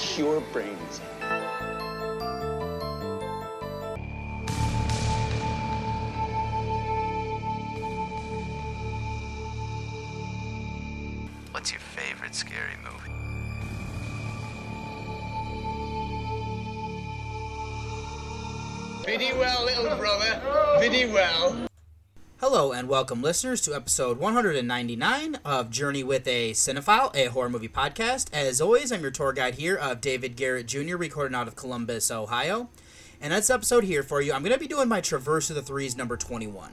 Gonna your brains welcome, listeners, to episode 199 of Journey with a Cinephile, a horror movie podcast. As always, I'm your tour guide here of David Garrett Jr., recording out of Columbus, Ohio. And this episode here for you, I'm going to be doing my Traverse of the Threes number 21.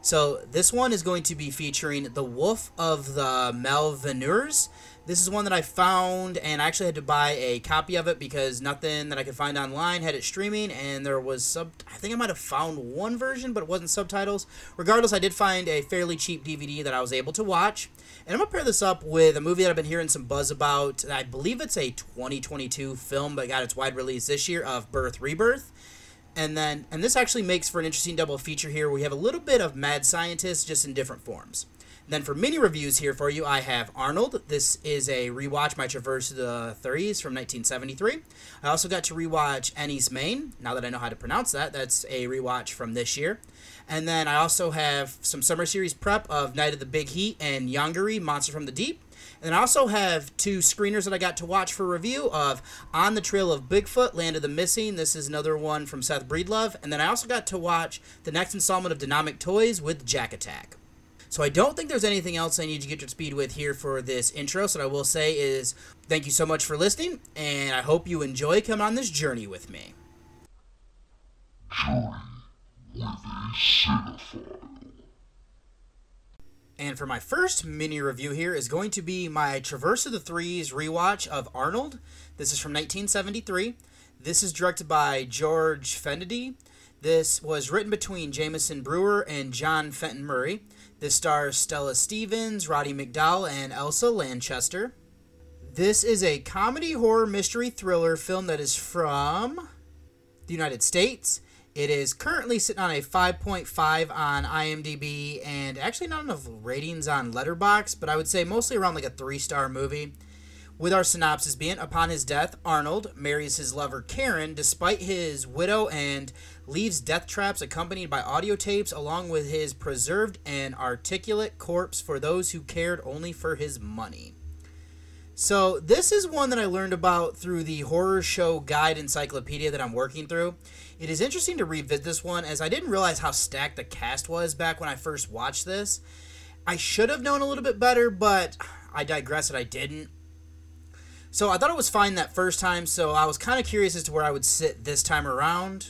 So this one is going to be featuring The Wolf of the Malveneurs. This is one that I found, and I actually had to buy a copy of it because nothing that I could find online had it streaming, and there was sub. I think I might have found one version, but it wasn't subtitles. Regardless, I did find a fairly cheap DVD that I was able to watch, and I'm gonna pair this up with a movie that I've been hearing some buzz about. I believe it's a 2022 film, but got its wide release this year of Birth Rebirth and then and this actually makes for an interesting double feature here we have a little bit of mad scientist just in different forms then for mini reviews here for you i have arnold this is a rewatch my traverse the 30s from 1973 i also got to rewatch enys men now that i know how to pronounce that that's a rewatch from this year and then i also have some summer series prep of night of the big heat and yongary monster from the deep and I also have two screeners that I got to watch for review of On the Trail of Bigfoot, Land of the Missing. This is another one from Seth Breedlove. And then I also got to watch the next installment of Demonic Toys with Jack Attack. So I don't think there's anything else I need to get to speed with here for this intro. So what I will say is thank you so much for listening, and I hope you enjoy coming on this journey with me. And for my first mini review here is going to be my Traverse of the Threes rewatch of Arnold. This is from 1973. This is directed by George Fenady. This was written between Jameson Brewer and John Fenton Murray. This stars Stella Stevens, Roddy McDowall, and Elsa Lanchester. This is a comedy horror mystery thriller film that is from the United States. It is currently sitting on a 5.5 on IMDb and actually not enough ratings on Letterboxd, but I would say mostly around like a three star movie. With our synopsis being upon his death, Arnold marries his lover Karen despite his widow and leaves death traps accompanied by audio tapes along with his preserved and articulate corpse for those who cared only for his money. So, this is one that I learned about through the horror show guide encyclopedia that I'm working through. It is interesting to revisit this one as I didn't realize how stacked the cast was back when I first watched this. I should have known a little bit better, but I digress that I didn't. So, I thought it was fine that first time, so I was kind of curious as to where I would sit this time around.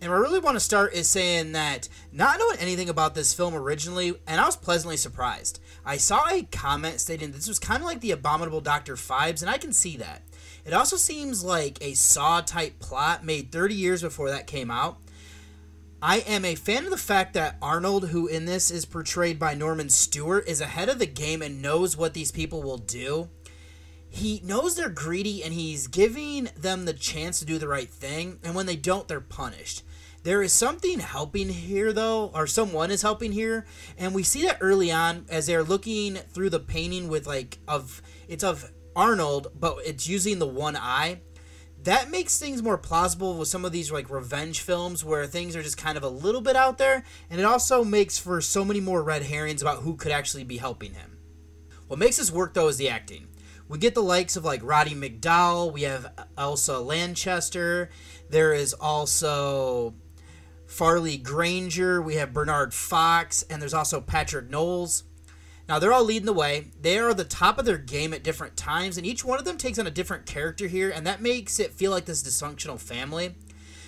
And I really want to start is saying that not knowing anything about this film originally, and I was pleasantly surprised. I saw a comment stating this was kind of like the Abominable Dr. Phibes, and I can see that. It also seems like a Saw type plot made 30 years before that came out. I am a fan of the fact that Arnold, who in this is portrayed by Norman Stuart, is ahead of the game and knows what these people will do. He knows they're greedy and he's giving them the chance to do the right thing, and when they don't, they're punished. There is something helping here, though, or someone is helping here, and we see that early on as they're looking through the painting with like of it's of Arnold, but it's using the one eye. that makes things more plausible with some of these like revenge films where things are just kind of a little bit out there, and it also makes for so many more red herrings about who could actually be helping him. What makes this work though is the acting. We get the likes of like Roddy McDowall. we have Elsa Lanchester, there is also Farley Granger, we have Bernard Fox, and there's also Patric Knowles. Now they're all leading the way. They are the top of their game at different times, and each one of them takes on a different character here, and that makes it feel like this dysfunctional family.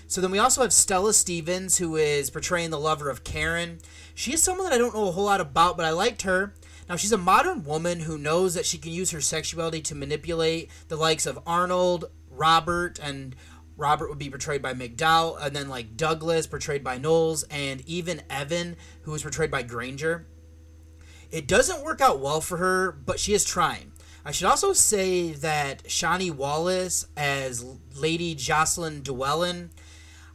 So then we also have Stella Stevens, who is portraying the lover of Karen. She is someone that I don't know a whole lot about, but I liked her. Now she's a modern woman who knows that she can use her sexuality to manipulate the likes of Arnold, Robert, and Robert would be portrayed by McDowall, and then like Douglas, portrayed by Knowles, and even Evan, who was portrayed by Granger. It doesn't work out well for her, but she is trying. I should also say that Shani Wallis as Lady Jocelyn Dwellin,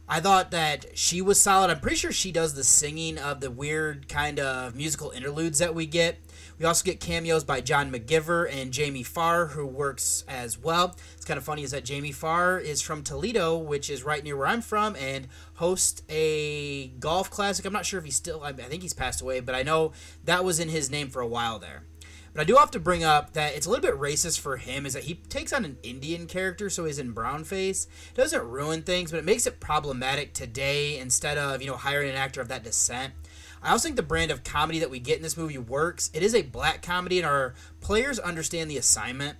I thought that she was solid. I'm pretty sure she does the singing of the weird kind of musical interludes that we get. We also get cameos by John McGiver and Jamie Farr, who works as well. It's kind of funny is that Jamie Farr is from Toledo, which is right near where I'm from, and hosts a golf classic. I'm not sure if he's still, I think he's passed away, but I know that was in his name for a while there. But I do have to bring up that it's a little bit racist for him is that he takes on an Indian character, so he's in brownface. It doesn't ruin things, but it makes it problematic today instead of, you know, hiring an actor of that descent. I also think the brand of comedy that we get in this movie works. It is a black comedy, and our players understand the assignment.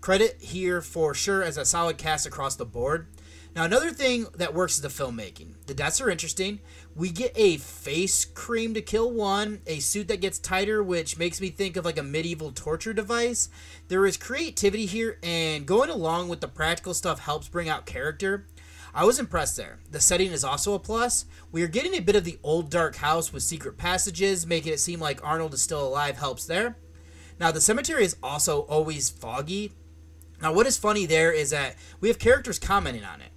Credit here for sure as a solid cast across the board. Now, another thing that works is the filmmaking. The deaths are interesting. We get a face cream to kill one, a suit that gets tighter, which makes me think of like a medieval torture device. There is creativity here, and going along with the practical stuff helps bring out character. I was impressed there. The setting is also a plus. We are getting a bit of the old dark house with secret passages, making it seem like Arnold is still alive helps there. Now, the cemetery is also always foggy. Now, what is funny there is that we have characters commenting on it.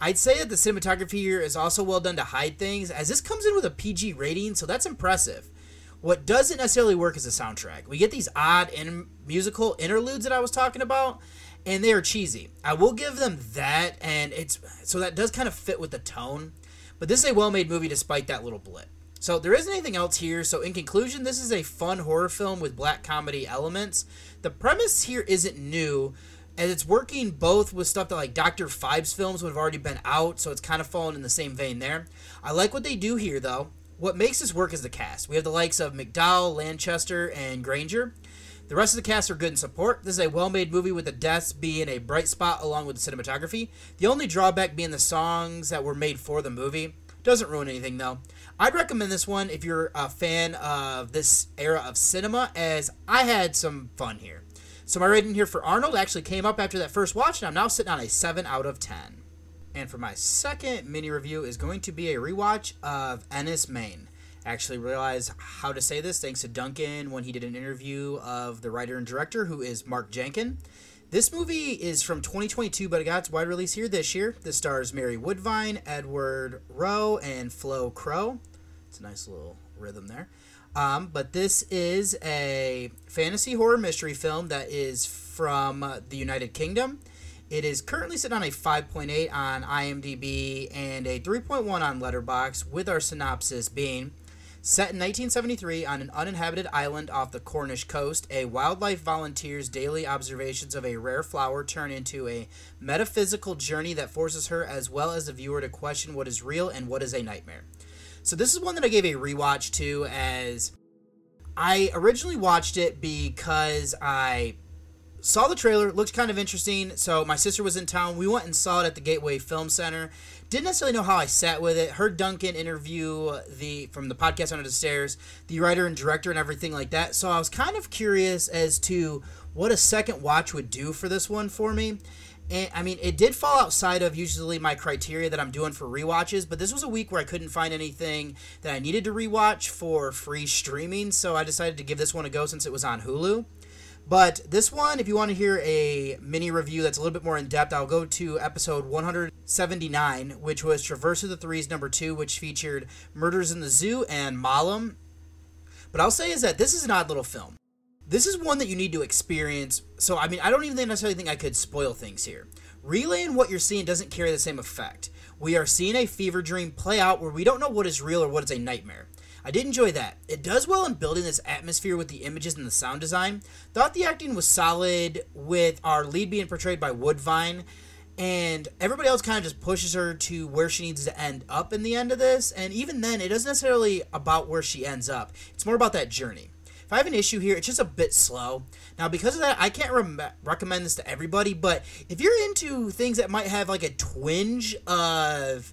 I'd say that the cinematography here is also well done to hide things, as this comes in with a PG rating, so that's impressive. What doesn't necessarily work is the soundtrack. We get these odd in- musical interludes that I was talking about, and they are cheesy. I will give them that, and it's so that does kind of fit with the tone. But this is a well-made movie despite that little blip. So there isn't anything else here. So in conclusion, this is a fun horror film with black comedy elements. The premise here isn't new, and it's working both with stuff that like Doctor Phibes films would have already been out, so it's kind of fallen in the same vein there. I like what they do here though. What makes this work is the cast. We have the likes of McDowall, Lanchester, and Granger. The rest of the cast are good in support. This is a well made movie with the deaths being a bright spot along with the cinematography. The only drawback being the songs that were made for the movie. Doesn't ruin anything though. I'd recommend this one if you're a fan of this era of cinema, as I had some fun here. So my rating here for Arnold actually came up after that first watch, and I'm now sitting on a 7 out of 10. And for my second mini review is going to be a rewatch of Enys, Men actually realized how to say this thanks to Duncan when he did an interview of the writer and director, who is Mark Jenkin. This movie is from 2022, but it got its wide release here this year. This stars Mary Woodvine, Edward Rowe, and Flo Crowe. It's a nice little rhythm there. Um, but this is a fantasy horror mystery film that is from the United Kingdom. It is currently sitting on a 5.8 on IMDb and a 3.1 on Letterboxd, with our synopsis being Set in 1973 on an uninhabited island off the Cornish coast, a wildlife volunteer's daily observations of a rare flower turn into a metaphysical journey that forces her, as well as the viewer, to question what is real and what is a nightmare. So, this is one that I gave a rewatch to, as I originally watched it because I saw the trailer, looked kind of interesting. So, my sister was in town. We went and saw it at the Gateway Film Center didn't necessarily know how I sat with it. Heard Duncan interview the from the podcast Under the Stairs, the writer and director and everything like that. So I was kind of curious as to what a second watch would do for this one for me. And I mean, it did fall outside of usually my criteria that I'm doing for rewatches, but this was a week where I couldn't find anything that I needed to rewatch for free streaming, so I decided to give this one a go since it was on Hulu. But this one, if you want to hear a mini review that's a little bit more in depth, I'll go to episode 179, which was Traverse of the Threes number two, which featured Murders in the Zoo and Malum. But I'll say is that this is an odd little film. This is one that you need to experience. So, I mean, I don't even necessarily think I could spoil things here. relaying what you're seeing doesn't carry the same effect. We are seeing a fever dream play out where we don't know what is real or what is a nightmare. I did enjoy that. It does well in building this atmosphere with the images and the sound design. Thought the acting was solid with our lead being portrayed by Woodvine and everybody else kind of just pushes her to where she needs to end up in the end of this and even then it doesn't necessarily about where she ends up it's more about that journey if i have an issue here it's just a bit slow now because of that i can't rem- recommend this to everybody but if you're into things that might have like a twinge of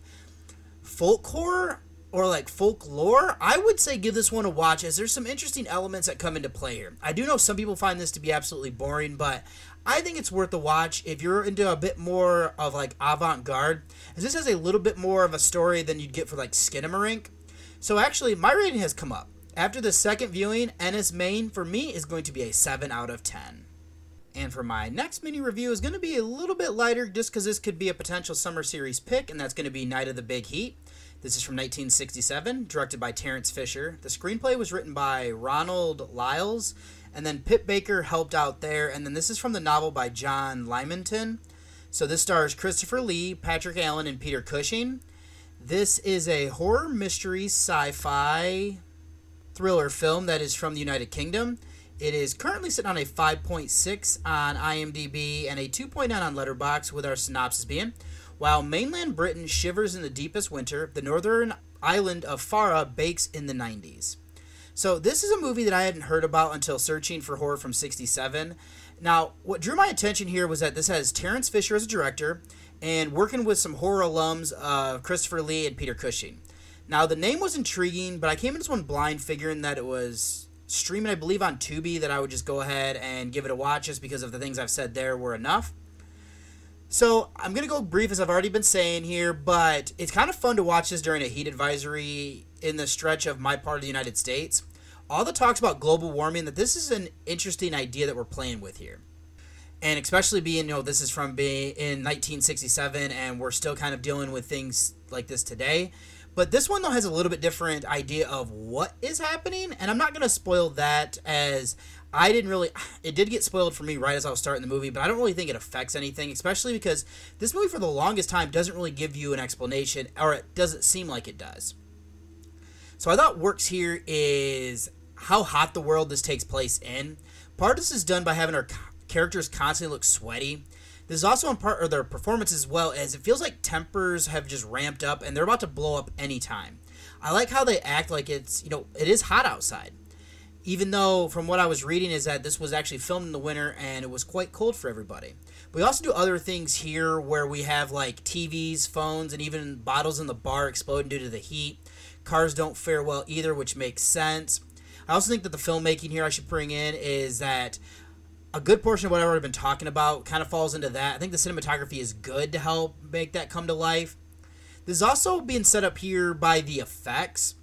folklore or like folklore, I would say give this one a watch as there's some interesting elements that come into play here. I do know some people find this to be absolutely boring, but I think it's worth a watch if you're into a bit more of like avant garde, as this has a little bit more of a story than you'd get for like Skinamarink. So actually, my rating has come up. After the second viewing, Enys Men for me is going to be a 7 out of 10. And for my next mini review is going to be a little bit lighter just because this could be a potential summer series pick, and that's going to be Night of the Big Heat. This is from 1967, directed by Terence Fisher. The screenplay was written by Ronald Liles, and then Pip Baker helped out there. And then this is from the novel by John Lymington. So this stars Christopher Lee, Patrick Allen, and Peter Cushing. This is a horror mystery sci fi thriller film that is from the United Kingdom. It is currently sitting on a 5.6 on IMDb and a 2.9 on Letterboxd, with our synopsis being While mainland Britain shivers in the deepest winter, the northern island of Fara bakes in the 90s. So, this is a movie that I hadn't heard about until searching for horror from 67. Now, what drew my attention here was that this has Terence Fisher as a director and working with some horror alums uh, Christopher Lee and Peter Cushing. Now, the name was intriguing, but I came into this one blind figuring that it was streaming, I believe, on Tubi, that I would just go ahead and give it a watch just because of the things I've said there were enough. So I'm gonna go brief as I've already been saying here, but it's kind of fun to watch this during a heat advisory in the stretch of my part of the United States. All the talks about global warming, that this is an interesting idea that we're playing with here. And especially being, you know, this is from being in 1967 and we're still kind of dealing with things like this today. But this one though has a little bit different idea of what is happening, and I'm not gonna spoil that as I didn't really. It did get spoiled for me right as I was starting the movie, but I don't really think it affects anything, especially because this movie for the longest time doesn't really give you an explanation, or it doesn't seem like it does. So I thought works here is how hot the world this takes place in. Part of this is done by having our characters constantly look sweaty. This is also in part of their performance as well, as it feels like tempers have just ramped up and they're about to blow up anytime. I like how they act like it's, you know, it is hot outside. Even though, from what I was reading, is that this was actually filmed in the winter and it was quite cold for everybody. We also do other things here where we have like TVs, phones, and even bottles in the bar exploding due to the heat. Cars don't fare well either, which makes sense. I also think that the filmmaking here I should bring in is that a good portion of what I've already been talking about kind of falls into that. I think the cinematography is good to help make that come to life. This is also being set up here by the effects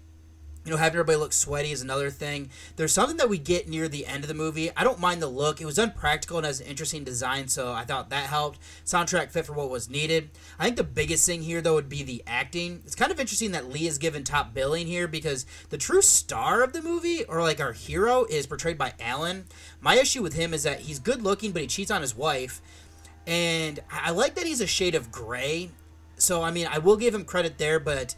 you know, having everybody look sweaty is another thing. There's something that we get near the end of the movie. I don't mind the look. It was unpractical and has an interesting design, so I thought that helped. Soundtrack fit for what was needed. I think the biggest thing here, though, would be the acting. It's kind of interesting that Lee is given top billing here because the true star of the movie, or like our hero, is portrayed by Allen. My issue with him is that he's good looking, but he cheats on his wife. And I like that he's a shade of gray. So, I mean, I will give him credit there, but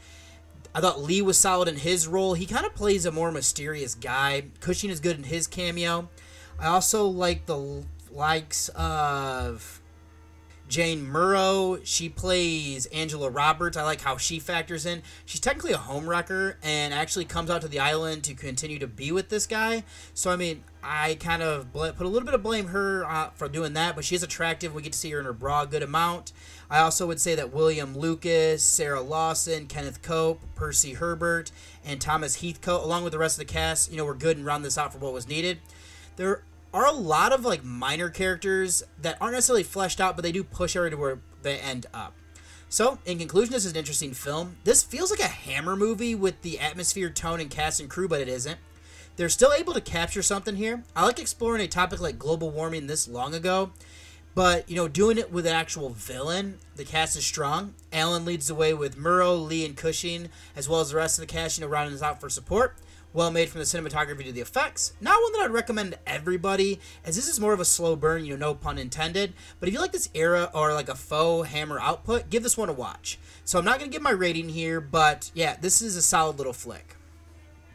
I thought Lee was solid in his role. He kind of plays a more mysterious guy. Cushing is good in his cameo. I also like the likes of Jane Merrow. She plays Angela Roberts. I like how she factors in. She's technically a homewrecker and actually comes out to the island to continue to be with this guy. So, I mean, I kind of put a little bit of blame her uh, for doing that, but she's attractive. We get to see her in her bra a good amount. I also would say that William Lucas, Sarah Lawson, Kenneth Cope, Percy Herbert, and Thomas Heathcote, along with the rest of the cast, you know, were good and round this out for what was needed. There are a lot of like minor characters that aren't necessarily fleshed out, but they do push her to where they end up. So, in conclusion, this is an interesting film. This feels like a Hammer movie with the atmosphere, tone, and cast and crew, but it isn't. They're still able to capture something here. I like exploring a topic like global warming this long ago, but, you know, doing it with an actual villain, the cast is strong. Allen leads the way with Merrow, Lee, and Cushing, as well as the rest of the cast, you know, rounding us out for support. Well made from the cinematography to the effects. Not one that I'd recommend to everybody, as this is more of a slow burn, you know, no pun intended. But if you like this era or like a faux hammer output, give this one a watch. So I'm not going to give my rating here, but yeah, this is a solid little flick.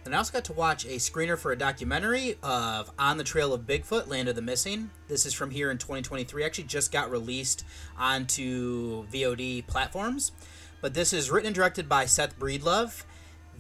And I also got to watch a screener for a documentary of On the Trail of Bigfoot, Land of the Missing. This is from here in 2023. Actually, just got released onto VOD platforms. But this is written and directed by Seth Breedlove.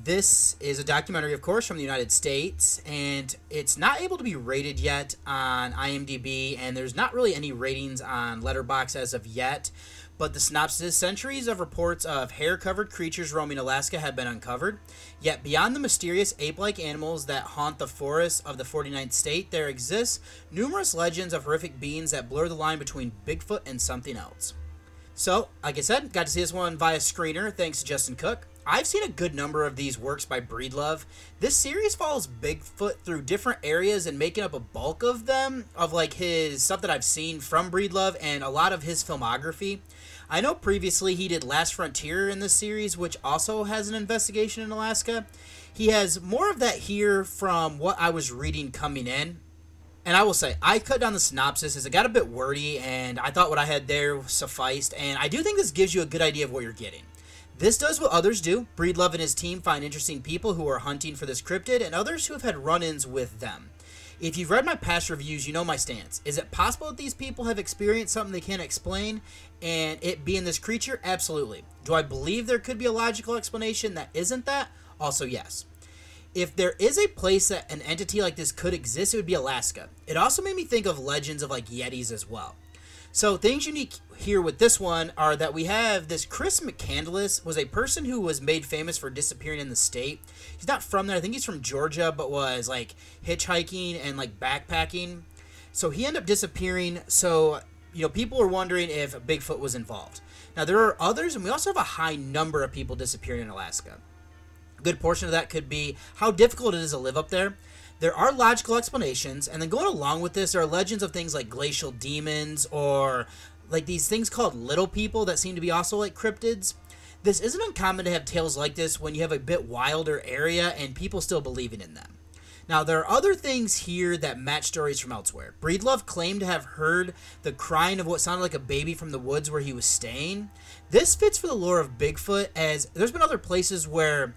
This is a documentary, of course, from the United States, and it's not able to be rated yet on IMDb, and there's not really any ratings on Letterboxd as of yet. But the synopsis centuries of reports of hair covered creatures roaming Alaska have been uncovered. Yet, beyond the mysterious ape like animals that haunt the forests of the 49th state, there exists numerous legends of horrific beings that blur the line between Bigfoot and something else. So, like I said, got to see this one via screener thanks to Justin Cook. I've seen a good number of these works by Breedlove. This series follows Bigfoot through different areas and making up a bulk of them, of like his stuff that I've seen from Breedlove and a lot of his filmography. I know previously he did Last Frontier in this series, which also has an investigation in Alaska. He has more of that here from what I was reading coming in. And I will say, I cut down the synopsis as it got a bit wordy, and I thought what I had there sufficed. And I do think this gives you a good idea of what you're getting. This does what others do. Breedlove and his team find interesting people who are hunting for this cryptid, and others who have had run ins with them. If you've read my past reviews, you know my stance. Is it possible that these people have experienced something they can't explain and it being this creature? Absolutely. Do I believe there could be a logical explanation that isn't that? Also, yes. If there is a place that an entity like this could exist, it would be Alaska. It also made me think of legends of like Yetis as well. So things unique here with this one are that we have this Chris McCandless was a person who was made famous for disappearing in the state. He's not from there. I think he's from Georgia, but was like hitchhiking and like backpacking. So he ended up disappearing. So you know, people are wondering if Bigfoot was involved. Now there are others, and we also have a high number of people disappearing in Alaska. A good portion of that could be how difficult it is to live up there. There are logical explanations, and then going along with this, there are legends of things like glacial demons or like these things called little people that seem to be also like cryptids. This isn't uncommon to have tales like this when you have a bit wilder area and people still believing in them. Now, there are other things here that match stories from elsewhere. Breedlove claimed to have heard the crying of what sounded like a baby from the woods where he was staying. This fits for the lore of Bigfoot, as there's been other places where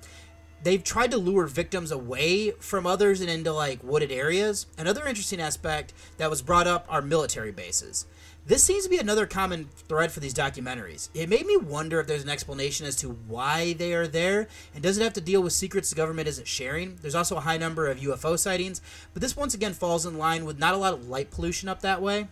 they've tried to lure victims away from others and into like wooded areas. Another interesting aspect that was brought up are military bases. This seems to be another common thread for these documentaries. It made me wonder if there's an explanation as to why they are there, and does it have to deal with secrets the government isn't sharing? There's also a high number of UFO sightings, but this once again falls in line with not a lot of light pollution up that way.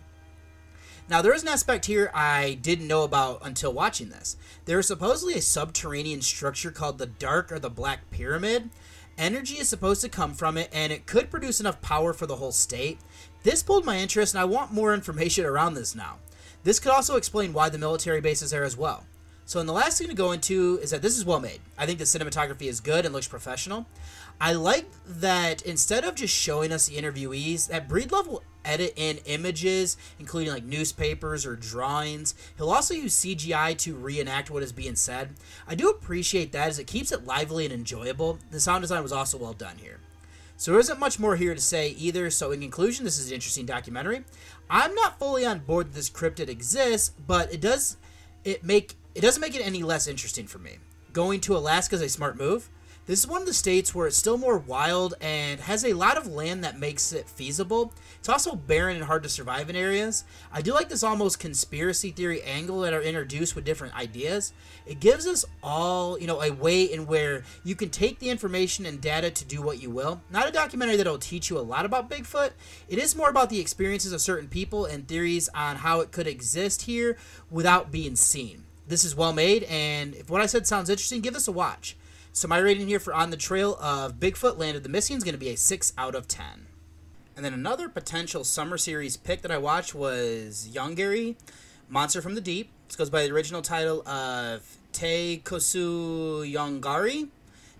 Now, there is an aspect here I didn't know about until watching this. There is supposedly a subterranean structure called the Dark or the Black Pyramid. Energy is supposed to come from it, and it could produce enough power for the whole state. This pulled my interest, and I want more information around this now. This could also explain why the military base is there as well. So, and the last thing to go into is that this is well made. I think the cinematography is good and looks professional. I like that instead of just showing us the interviewees, that Breedlove will edit in images, including like newspapers or drawings. He'll also use CGI to reenact what is being said. I do appreciate that as it keeps it lively and enjoyable. The sound design was also well done here. So there isn't much more here to say either. So in conclusion, this is an interesting documentary. I'm not fully on board that this cryptid exists, but it does it make it doesn't make it any less interesting for me. Going to Alaska is a smart move. This is one of the states where it's still more wild and has a lot of land that makes it feasible. It's also barren and hard to survive in areas. I do like this almost conspiracy theory angle that are introduced with different ideas. It gives us all, you know, a way in where you can take the information and data to do what you will. Not a documentary that'll teach you a lot about Bigfoot. It is more about the experiences of certain people and theories on how it could exist here without being seen. This is well made, and if what I said sounds interesting, give this a watch. So my rating here for On the Trail of Bigfoot Land of the Missing is going to be a 6 out of 10. And then another potential summer series pick that I watched was Yongary, Monster from the Deep. This goes by the original title of Te Kosu Yongary.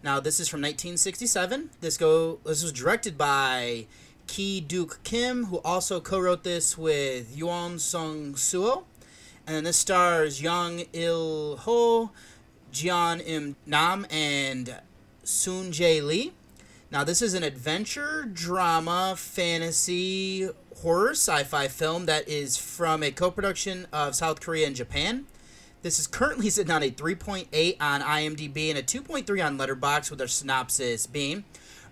Now this is from 1967. This go this was directed by Ki Duk Kim, who also co-wrote this with Yuan Sung Suo. And then this stars Young Il Ho, Jian Im Nam and Soon Jae Lee. Now, this is an adventure, drama, fantasy, horror, sci fi film that is from a co production of South Korea and Japan. This is currently sitting on a 3.8 on IMDb and a 2.3 on Letterboxd, with our synopsis being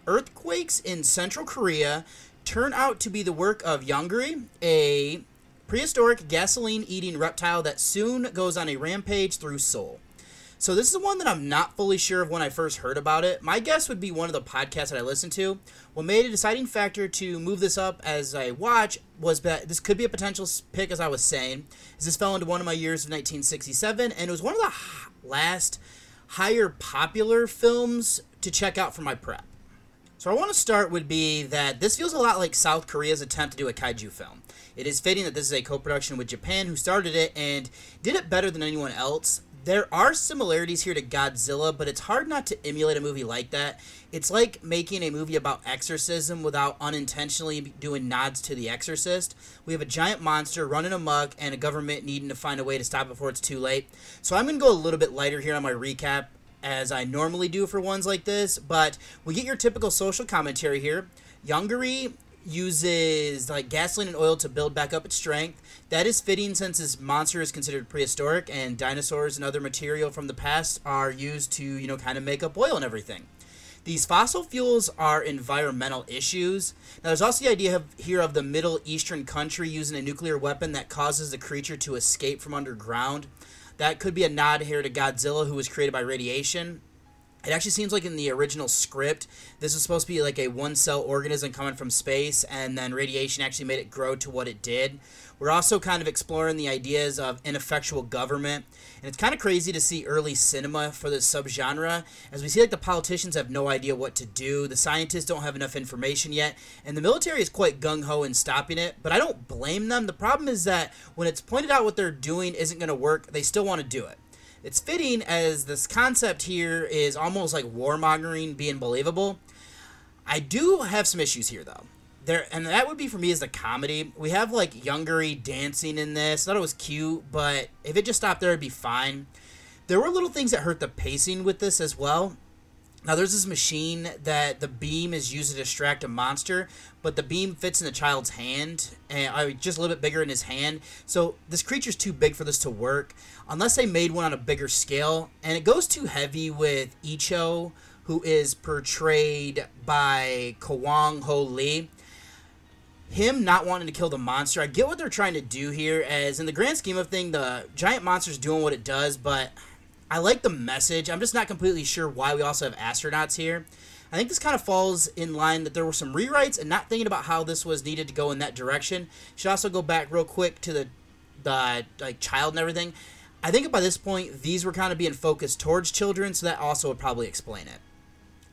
Earthquakes in Central Korea turn out to be the work of Yongary, a prehistoric gasoline eating reptile that soon goes on a rampage through Seoul. So this is one that I'm not fully sure of when I first heard about it. My guess would be one of the podcasts that I listened to. What made a deciding factor to move this up as I watch was that this could be a potential pick, as I was saying, as this fell into one of my years of 1967, and it was one of the last higher popular films to check out for my prep. So I want to start would be that this feels a lot like South Korea's attempt to do a kaiju film. It is fitting that this is a co-production with Japan who started it and did it better than anyone else. There are similarities here to Godzilla, but it's hard not to emulate a movie like that. It's like making a movie about exorcism without unintentionally doing nods to The Exorcist. We have a giant monster running amok and a government needing to find a way to stop it before it's too late. So I'm going to go a little bit lighter here on my recap as I normally do for ones like this, but we get your typical social commentary here. Yongary uses like gasoline and oil to build back up its strength. That is fitting since this monster is considered prehistoric and dinosaurs and other material from the past are used to, you know, kind of make up oil and everything. These fossil fuels are environmental issues. Now, there's also the idea of, here of the Middle Eastern country using a nuclear weapon that causes the creature to escape from underground. That could be a nod here to Godzilla, who was created by radiation. It actually seems like in the original script, this was supposed to be like a one cell organism coming from space, and then radiation actually made it grow to what it did. We're also kind of exploring the ideas of ineffectual government, and it's kind of crazy to see early cinema for this subgenre, as we see like the politicians have no idea what to do, the scientists don't have enough information yet, and the military is quite gung ho in stopping it. But I don't blame them. The problem is that when it's pointed out what they're doing isn't going to work, they still want to do it. It's fitting as this concept here is almost like warmongering being believable. I do have some issues here though. There and that would be for me as the comedy. We have like Yongary dancing in this. Thought it was cute, but if it just stopped there, it'd be fine. There were little things that hurt the pacing with this as well. Now there's this machine that the beam is used to distract a monster, but the beam fits in the child's hand, and uh, just a little bit bigger in his hand. So this creature's too big for this to work, unless they made one on a bigger scale. And it goes too heavy with Icho, who is portrayed by Kwang Ho Lee. Him not wanting to kill the monster, I get what they're trying to do here. As in the grand scheme of thing, the giant monster's doing what it does, but I like the message. I'm just not completely sure why we also have astronauts here. I think this kind of falls in line that there were some rewrites and not thinking about how this was needed to go in that direction. Should also go back real quick to the the like child and everything. I think by this point these were kind of being focused towards children, so that also would probably explain it.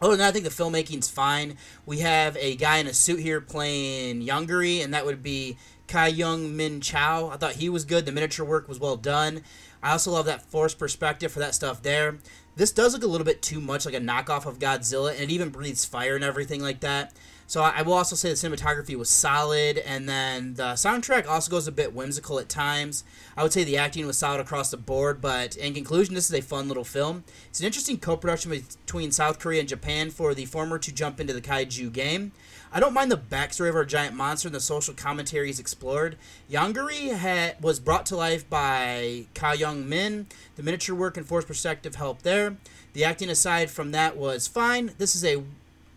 Other than that, I think the filmmaking's fine. We have a guy in a suit here playing Yongary, and that would be Kai Young Min Chow. I thought he was good. The miniature work was well done. I also love that forced perspective for that stuff there. This does look a little bit too much like a knockoff of Godzilla, and it even breathes fire and everything like that. So I will also say the cinematography was solid, and then the soundtrack also goes a bit whimsical at times. I would say the acting was solid across the board, but in conclusion, this is a fun little film. It's an interesting co-production between South Korea and Japan for the former to jump into the kaiju game. I don't mind the backstory of our giant monster and the social commentaries explored. Yongary had, was brought to life by Ka Young Min. The miniature work and forced perspective helped there. The acting aside from that was fine. This is a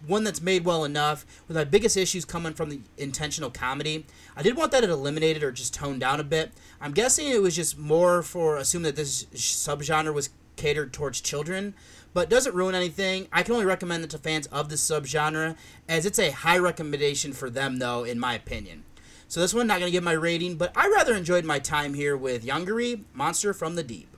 one that's made well enough, with my biggest issues coming from the intentional comedy. I did want that eliminated or just toned down a bit. I'm guessing it was just more for assuming that this subgenre was catered towards children, but doesn't ruin anything. I can only recommend it to fans of this subgenre, as it's a high recommendation for them, though, in my opinion. So this one, not going to give my rating, but I rather enjoyed my time here with Yongary, Monster from the Deep.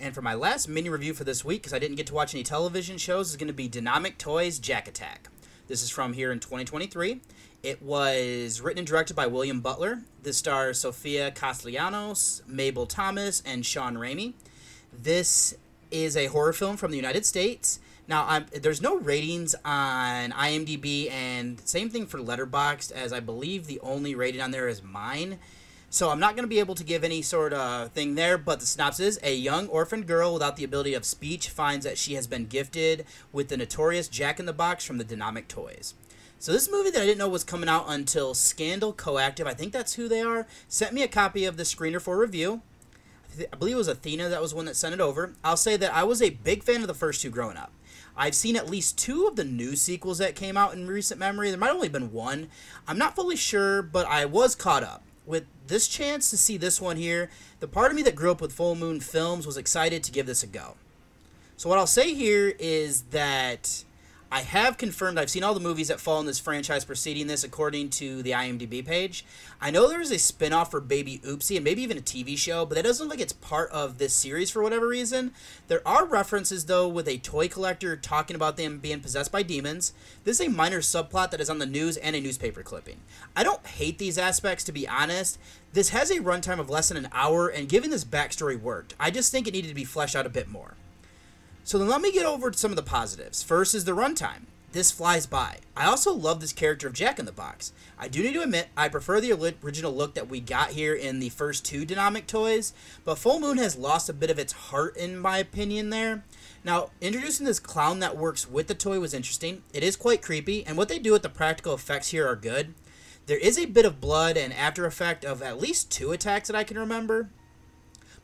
And for my last mini review for this week, because I didn't get to watch any television shows, is going to be Demonic Toys Jack Attack. This is from here in 2023. It was written and directed by William Butler. This stars Sofia Castellanos, Mabel Thomas, and Sean Raimi. This is a horror film from the United States. Now, I'm, there's no ratings on IMDb, and same thing for Letterboxd, as I believe the only rating on there is mine. So I'm not going to be able to give any sort of thing there, but the synopsis is a young orphaned girl without the ability of speech finds that she has been gifted with the notorious Jack in the Box from the Demonic Toys. So this movie that I didn't know was coming out until Scandal Coactive, I think that's who they are, sent me a copy of the screener for review. I believe it was Athena that was one that sent it over. I'll say that I was a big fan of the first two growing up. I've seen at least two of the new sequels that came out in recent memory. There might only been one. I'm not fully sure, but I was caught up. With this chance to see this one here, the part of me that grew up with Full Moon Films was excited to give this a go. So, what I'll say here is that I have confirmed I've seen all the movies that fall in this franchise preceding this according to the IMDb page. I know there is a spin-off for Baby Oopsie and maybe even a TV show, but that doesn't look like it's part of this series for whatever reason. There are references though with a toy collector talking about them being possessed by demons. This is a minor subplot that is on the news and a newspaper clipping. I don't hate these aspects to be honest. This has a runtime of less than an hour and given this backstory worked. I just think it needed to be fleshed out a bit more. So then let me get over to some of the positives. First is the runtime. This flies by. I also love this character of Jack in the Box. I do need to admit, I prefer the original look that we got here in the first two Demonic toys, but Full Moon has lost a bit of its heart, in my opinion, there. Now, introducing this clown that works with the toy was interesting. It is quite creepy, and what they do with the practical effects here are good. There is a bit of blood and after effect of at least two attacks that I can remember,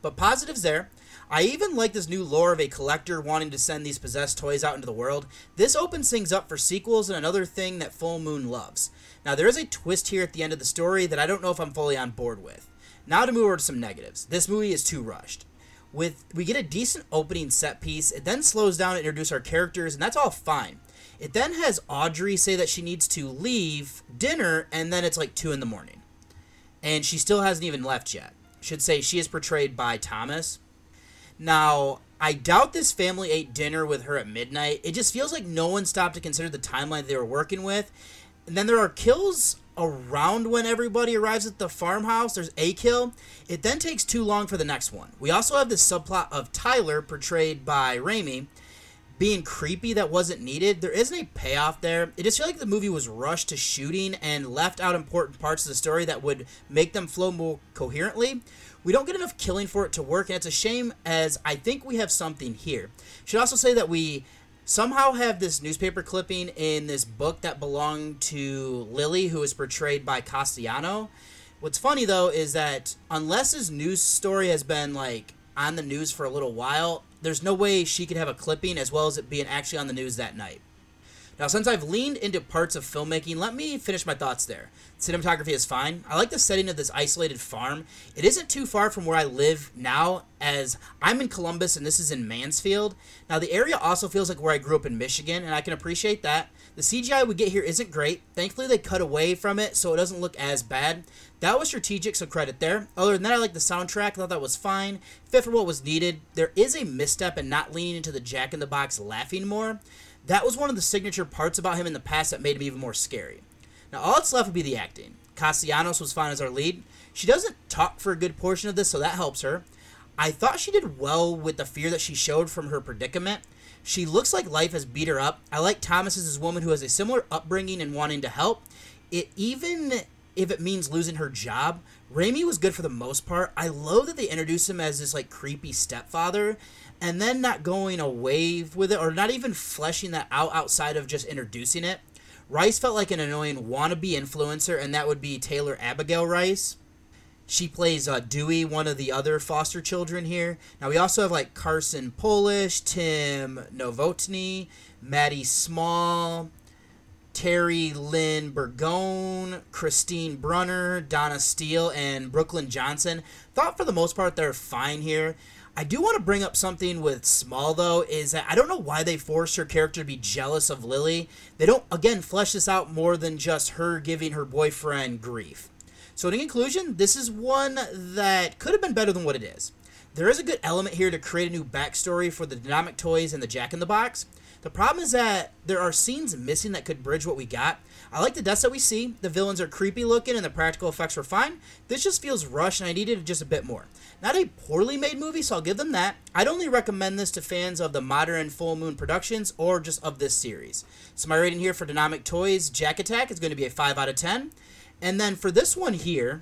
but positives there. I even like this new lore of a collector wanting to send these possessed toys out into the world. This opens things up for sequels and another thing that Full Moon loves. Now, there is a twist here at the end of the story that I don't know if I'm fully on board with. Now to move over to some negatives. This movie is too rushed. With we get a decent opening set piece, it then slows down to introduce our characters, and that's all fine. It then has Audrey say that she needs to leave dinner, and then it's like two in the morning, and she still hasn't even left yet. Should say she is portrayed by Thomas. Now, I doubt this family ate dinner with her at midnight. It just feels like no one stopped to consider the timeline they were working with. And then there are kills around when everybody arrives at the farmhouse. There's a kill. It then takes too long for the next one. We also have this subplot of Tyler, portrayed by Raimi, being creepy that wasn't needed. There isn't a payoff there. It just feels like the movie was rushed to shooting and left out important parts of the story that would make them flow more coherently. We don't get enough killing for it to work, and it's a shame as I think we have something here. Should also say that we somehow have this newspaper clipping in this book that belonged to Lily, who is portrayed by Castellano. What's funny though is that unless his news story has been like on the news for a little while, there's no way she could have a clipping as well as it being actually on the news that night. Now, since I've leaned into parts of filmmaking, let me finish my thoughts there. Cinematography is fine. I like the setting of this isolated farm. It isn't too far from where I live now, as I'm in Columbus and this is in Mansfield. Now, the area also feels like where I grew up in Michigan, and I can appreciate that. The CGI we get here isn't great. Thankfully, they cut away from it so it doesn't look as bad. That was strategic, so credit there. Other than that, I like the soundtrack. I thought that was fine. Fit for what was needed. There is a misstep in not leaning into the Jack in the Box laughing more. That was one of the signature parts about him in the past that made him even more scary. Now, all that's left would be the acting. Castellanos was fine as our lead. She doesn't talk for a good portion of this, so that helps her. I thought she did well with the fear that she showed from her predicament. She looks like life has beat her up. I like Thomas as this woman who has a similar upbringing and wanting to help. It even if it means losing her job. Raimi was good for the most part. I love that they introduced him as this like creepy stepfather and then not going away with it or not even fleshing that out outside of just introducing it. Rice felt like an annoying wannabe influencer, and that would be Taylor Abigail Rice. She plays uh, Dewey, one of the other foster children here. Now, we also have like Carson Polish, Tim Novotny, Maddie Small, Terry Lynn Burgone, Christine Brunner, Donna Steele, and Brooklyn Johnson. Thought for the most part they're fine here. I do want to bring up something with Small though is that I don't know why they forced her character to be jealous of Lily. They don't again flesh this out more than just her giving her boyfriend grief. So in conclusion, this is one that could have been better than what it is. There is a good element here to create a new backstory for the demonic toys and the Jack in the Box. The problem is that there are scenes missing that could bridge what we got. I like the deaths that we see. The villains are creepy looking and the practical effects were fine. This just feels rushed and I needed just a bit more. Not a poorly made movie, so I'll give them that. I'd only recommend this to fans of the modern Full Moon Productions or just of this series. So my rating here for Demonic Toys Jack Attack is going to be a 5 out of 10. And then for this one here,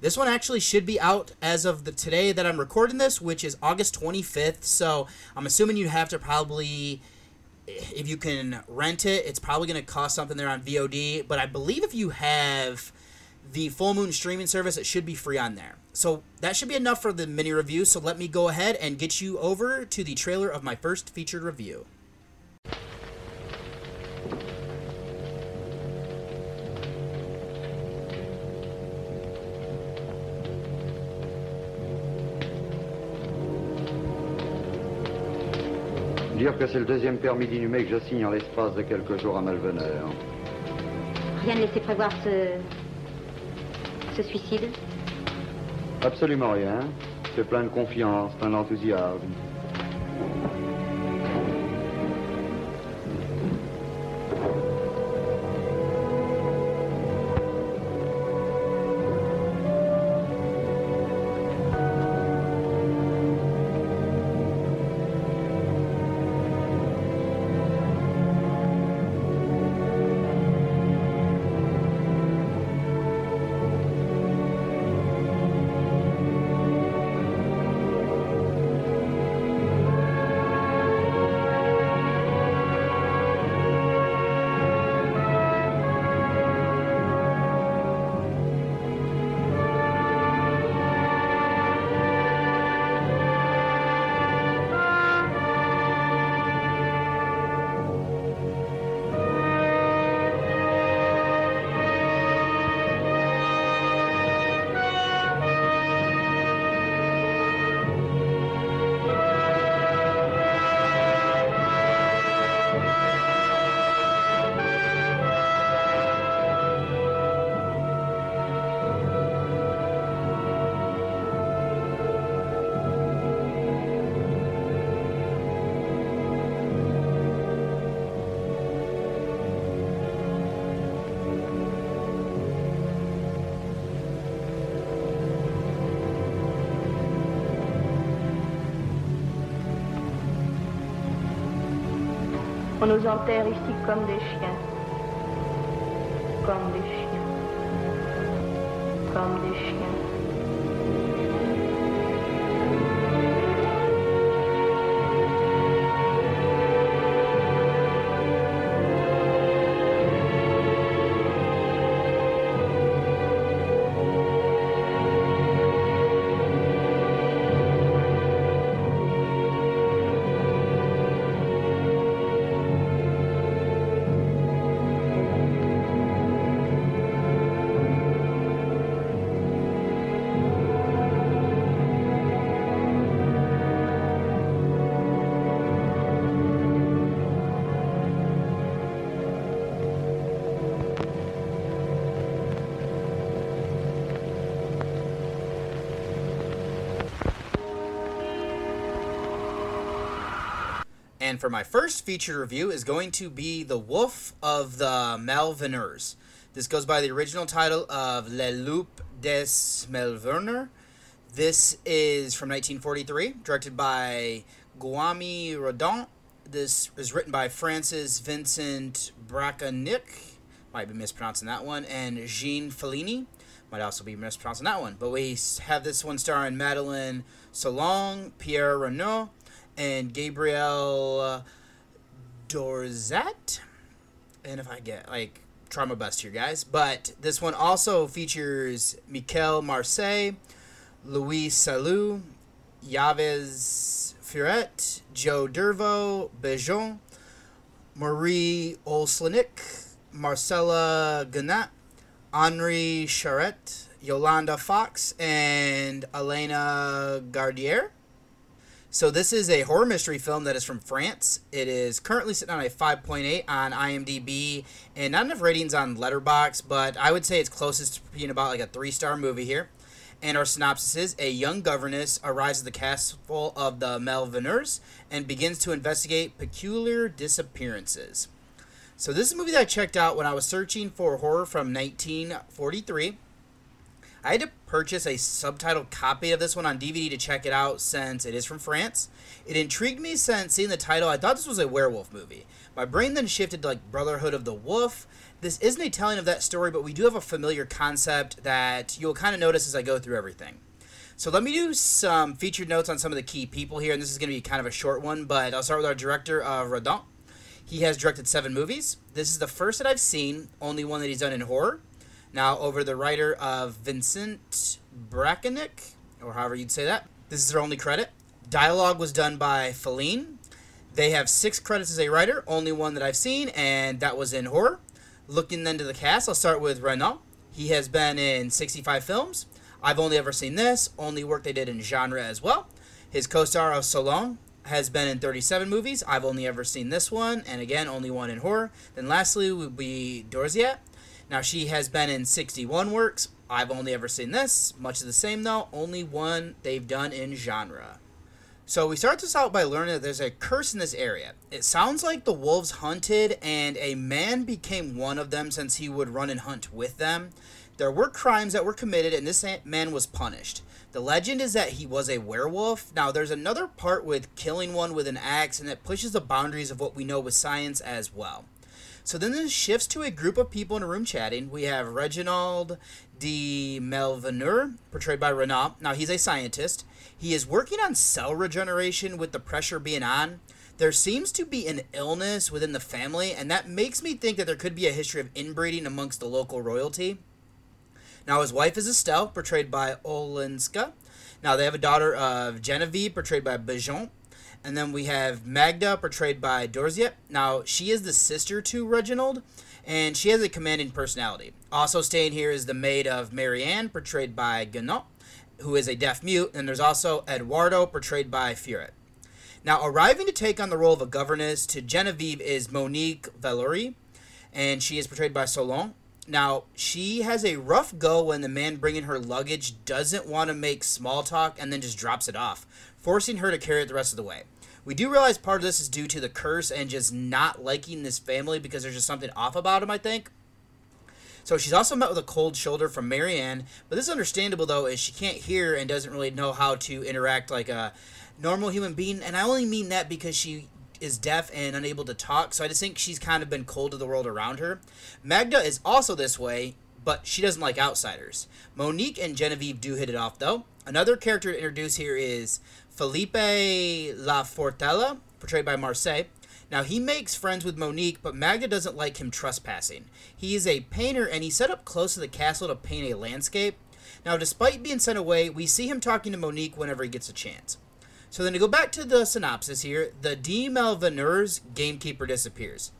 This one actually should be out as of the today that I'm recording this, which is August 25th. So I'm assuming you have to probably, if you can rent it, it's probably going to cost something there on VOD. But I believe if you have the Full Moon streaming service, it should be free on there. So that should be enough for the mini review. So let me go ahead and get you over to the trailer of my first featured review. Dire que c'est le deuxième permis d'inhumer que je signe en l'espace de quelques jours à Malveneur. Rien ne laissait prévoir ce. ce suicide? Absolument rien. C'est plein de confiance, plein d'enthousiasme. Nous enterre ici comme des chiens. For my first featured review is going to be The Wolf of the Malveneurs. This goes by the original title of Le Loup des Malveneurs. This is from 1943, directed by Guillaume Rodin. This is written by Francis Vincent Braconic, might be mispronouncing that one, and Jean Fellini, might also be mispronouncing that one. But we have this one starring Madeline Sologne, Pierre Renault, and Gabriel uh, Dorziat. And if I get like try my best here, guys. But this one also features Michael Marseille, Louis Salou, Yves Furet, Joe Dervo, Bejon, Marie Olslenik, Marcella Ganat, Henri Charette, Yolanda Fox, and Elena Gardier. So this is a horror mystery film that is from France. It is currently sitting on a 5.8 on IMDb and not enough ratings on Letterboxd, but I would say it's closest to being about like a three-star movie here. And our synopsis is a young governess arrives at the castle of the Malveneurs and begins to investigate peculiar disappearances. So this is a movie that I checked out when I was searching for horror from 1943. I had to purchase a subtitled copy of this one on DVD to check it out since it is from France. It intrigued me since seeing the title, I thought this was a werewolf movie. My brain then shifted to like Brotherhood of the Wolf. This isn't a telling of that story, but we do have a familiar concept that you'll kind of notice as I go through everything. So let me do some featured notes on some of the key people here, and this is going to be kind of a short one, but I'll start with our director, uh, Rodin. He has directed seven movies. This is the first that I've seen, only one that he's done in horror. Now, over the writer of Vincent Braconic, or however you'd say that. This is their only credit. Dialogue was done by Feline. They have six credits as a writer, only one that I've seen, and that was in horror. Looking then to the cast, I'll start with Renault. He has been in 65 films. I've only ever seen this, only work they did in genre as well. His co star of Solon has been in 37 movies. I've only ever seen this one, and again, only one in horror. Then lastly would be Dorziat. Now, she has been in 61 works. I've only ever seen this. Much of the same, though. Only one they've done in genre. So we start this out by learning that there's a curse in this area. It sounds like the wolves hunted, and a man became one of them since he would run and hunt with them. There were crimes that were committed, and this man was punished. The legend is that he was a werewolf. Now, there's another part with killing one with an axe, and it pushes the boundaries of what we know with science as well. So then this shifts to a group of people in a room chatting. We have Reginald de Malveneur, portrayed by Renault. Now, he's a scientist. He is working on cell regeneration with the pressure being on. There seems to be an illness within the family, and that makes me think that there could be a history of inbreeding amongst the local royalty. Now, his wife is Estelle, portrayed by Olinska. Now, they have a daughter of Genevieve, portrayed by Bajon. And then we have Magda, portrayed by Dorziat. Now, she is the sister to Reginald, and she has a commanding personality. Also staying here is the maid of Marianne, portrayed by Ganot, who is a deaf mute. And there's also Eduardo, portrayed by Furet. Now, arriving to take on the role of a governess to Genevieve is Monique Valerie, and she is portrayed by Solon. Now, she has a rough go when the man bringing her luggage doesn't want to make small talk and then just drops it off, forcing her to carry it the rest of the way. We do realize part of this is due to the curse and just not liking this family because there's just something off about him, I think. So she's also met with a cold shoulder from Marianne, but this is understandable though, as she can't hear and doesn't really know how to interact like a normal human being. And I only mean that because she is deaf and unable to talk, so I just think she's kind of been cold to the world around her. Magda is also this way, but she doesn't like outsiders. Monique and Genevieve do hit it off though. Another character to introduce here is Felipe La Fortella, portrayed by Marseille. Now, he makes friends with Monique, but Magda doesn't like him trespassing. He is a painter and he set up close to the castle to paint a landscape. Now, despite being sent away, we see him talking to Monique whenever he gets a chance. So then to go back to the synopsis here, the D. Gamekeeper disappears.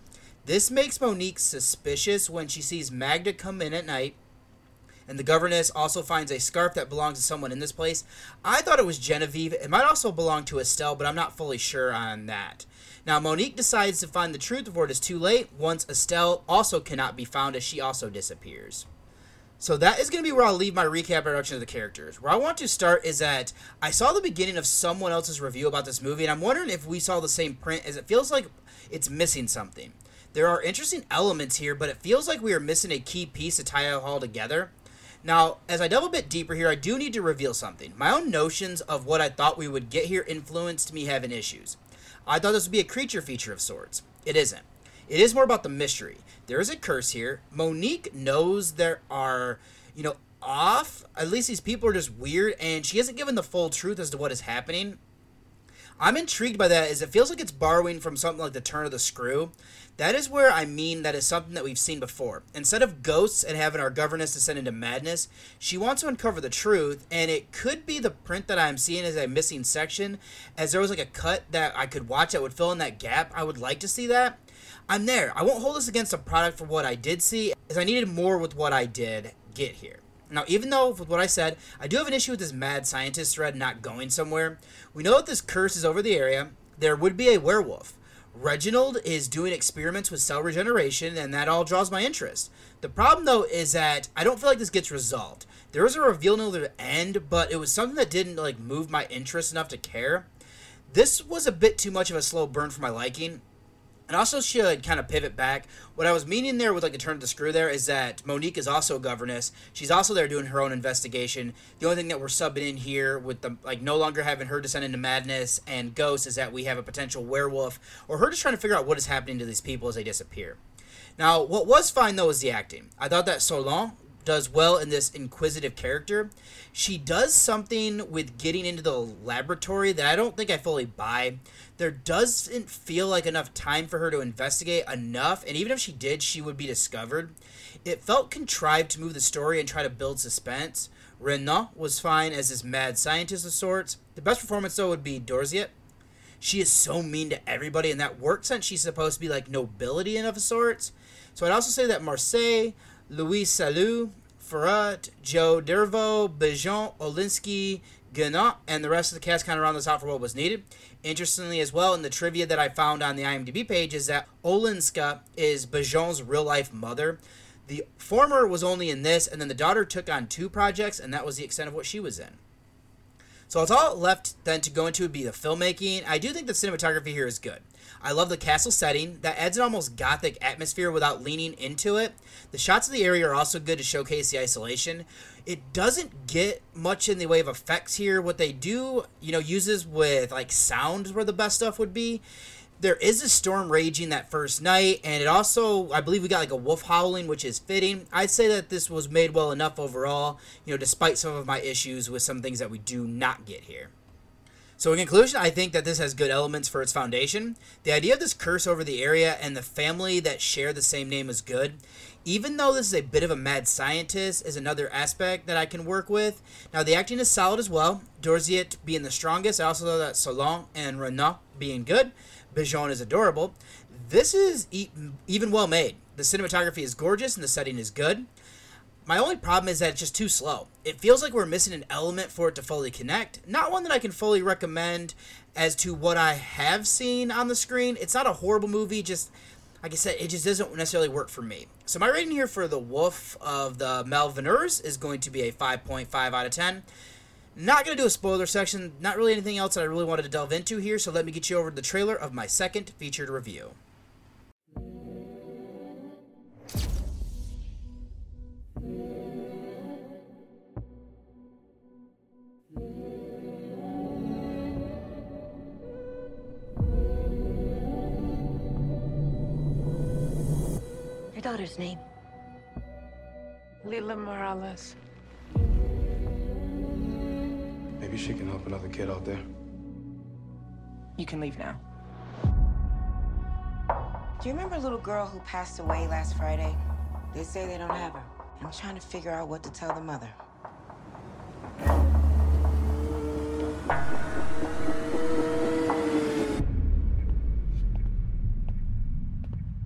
This makes Monique suspicious when she sees Magda come in at night, and the governess also finds a scarf that belongs to someone in this place. I thought it was Genevieve. It might also belong to Estelle, but I'm not fully sure on that. Now, Monique decides to find the truth before it is too late, once Estelle also cannot be found as she also disappears. So that is going to be where I'll leave my recap introduction of the characters. Where I want to start is that I saw the beginning of someone else's review about this movie, and I'm wondering if we saw the same print, as it feels like it's missing something. There are interesting elements here, but it feels like we are missing a key piece to tie it all together. Now, as I delve a bit deeper here, I do need to reveal something. My own notions of what I thought we would get here influenced me having issues. I thought this would be a creature feature of sorts. It isn't. It is more about the mystery. There is a curse here. Monique knows there are, you know, off. At least these people are just weird, and she hasn't given the full truth as to what is happening. I'm intrigued by that as it feels like it's borrowing from something like the turn of the screw. That is where I mean that is something that we've seen before. Instead of ghosts and having our governess descend into madness, she wants to uncover the truth, and it could be the print that I'm seeing as a missing section, as there was like a cut that I could watch that would fill in that gap. I would like to see that. I'm there. I won't hold this against the product for what I did see, as I needed more with what I did get here. Now, even though with what I said, I do have an issue with this mad scientist thread not going somewhere. We know that this curse is over the area. There would be a werewolf. Reginald is doing experiments with cell regeneration, and that all draws my interest. The problem, though, is that I don't feel like this gets resolved. There was a reveal near the end, but it was something that didn't like move my interest enough to care. This was a bit too much of a slow burn for my liking. And also should kind of pivot back. What I was meaning there with like the turn of the screw there is that Monique is also a governess. She's also there doing her own investigation. The only thing that we're subbing in here with the like no longer having her descend into madness and ghost is that we have a potential werewolf or her just trying to figure out what is happening to these people as they disappear. Now, what was fine though is the acting. I thought that Solon does well in this inquisitive character. She does something with getting into the laboratory that I don't think I fully buy. There doesn't feel like enough time for her to investigate enough, and even if she did, she would be discovered. It felt contrived to move the story and try to build suspense. Renault was fine as this mad scientist of sorts. The best performance, though, would be Dorziat. She is so mean to everybody, and that works since she's supposed to be like nobility and of sorts. So I'd also say that Marseille, Louis Salou, Ferrat, Joe Dervo, Bejon, Olinska, Guenot, and the rest of the cast kind of round this out for what was needed. Interestingly, as well, in the trivia that I found on the IMDb page, is that Olinska is Bejon's real life mother. The former was only in this, and then the daughter took on two projects, and that was the extent of what she was in. So it's all left then to go into would be the filmmaking. I do think the cinematography here is good. I love the castle setting that adds an almost gothic atmosphere without leaning into it. The shots of the area are also good to showcase the isolation. It doesn't get much in the way of effects here. What they do, you know, uses with like sound where the best stuff would be. There is a storm raging that first night, and it also, I believe, we got like a wolf howling, which is fitting. I'd say that this was made well enough overall, you know, despite some of my issues with some things that we do not get here. So, in conclusion, I think that this has good elements for its foundation. The idea of this curse over the area and the family that share the same name is good. Even though this is a bit of a mad scientist, is another aspect that I can work with. Now, the acting is solid as well. Dorziat being the strongest. I also know that Solon and Renault being good. Bijon is adorable. This is e- even well made. The cinematography is gorgeous and the setting is good. My only problem is that it's just too slow. It feels like we're missing an element for it to fully connect. Not one that I can fully recommend as to what I have seen on the screen. It's not a horrible movie, just like I said, it just doesn't necessarily work for me. So my rating here for The Wolf of the Malveneurs is going to be a 5.5 out of 10. Not going to do a spoiler section, not really anything else that I really wanted to delve into here, so let me get you over to the trailer of my second featured review. Your daughter's name? Lila Morales. Maybe she can help another kid out there. You can leave now. Do you remember a little girl who passed away last Friday? They say they don't have her. I'm trying to figure out what to tell the mother.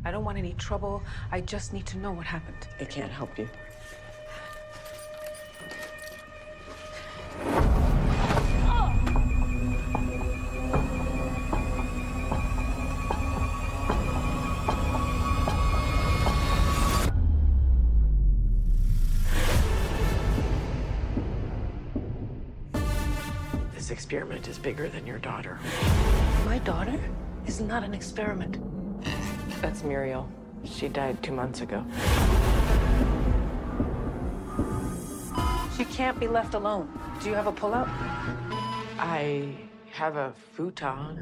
I don't want any trouble. I just need to know what happened. I can't help you. Bigger than your daughter. My daughter is not an experiment. That's Muriel. She died two months ago. She can't be left alone. Do you have a pullout? I have a futon.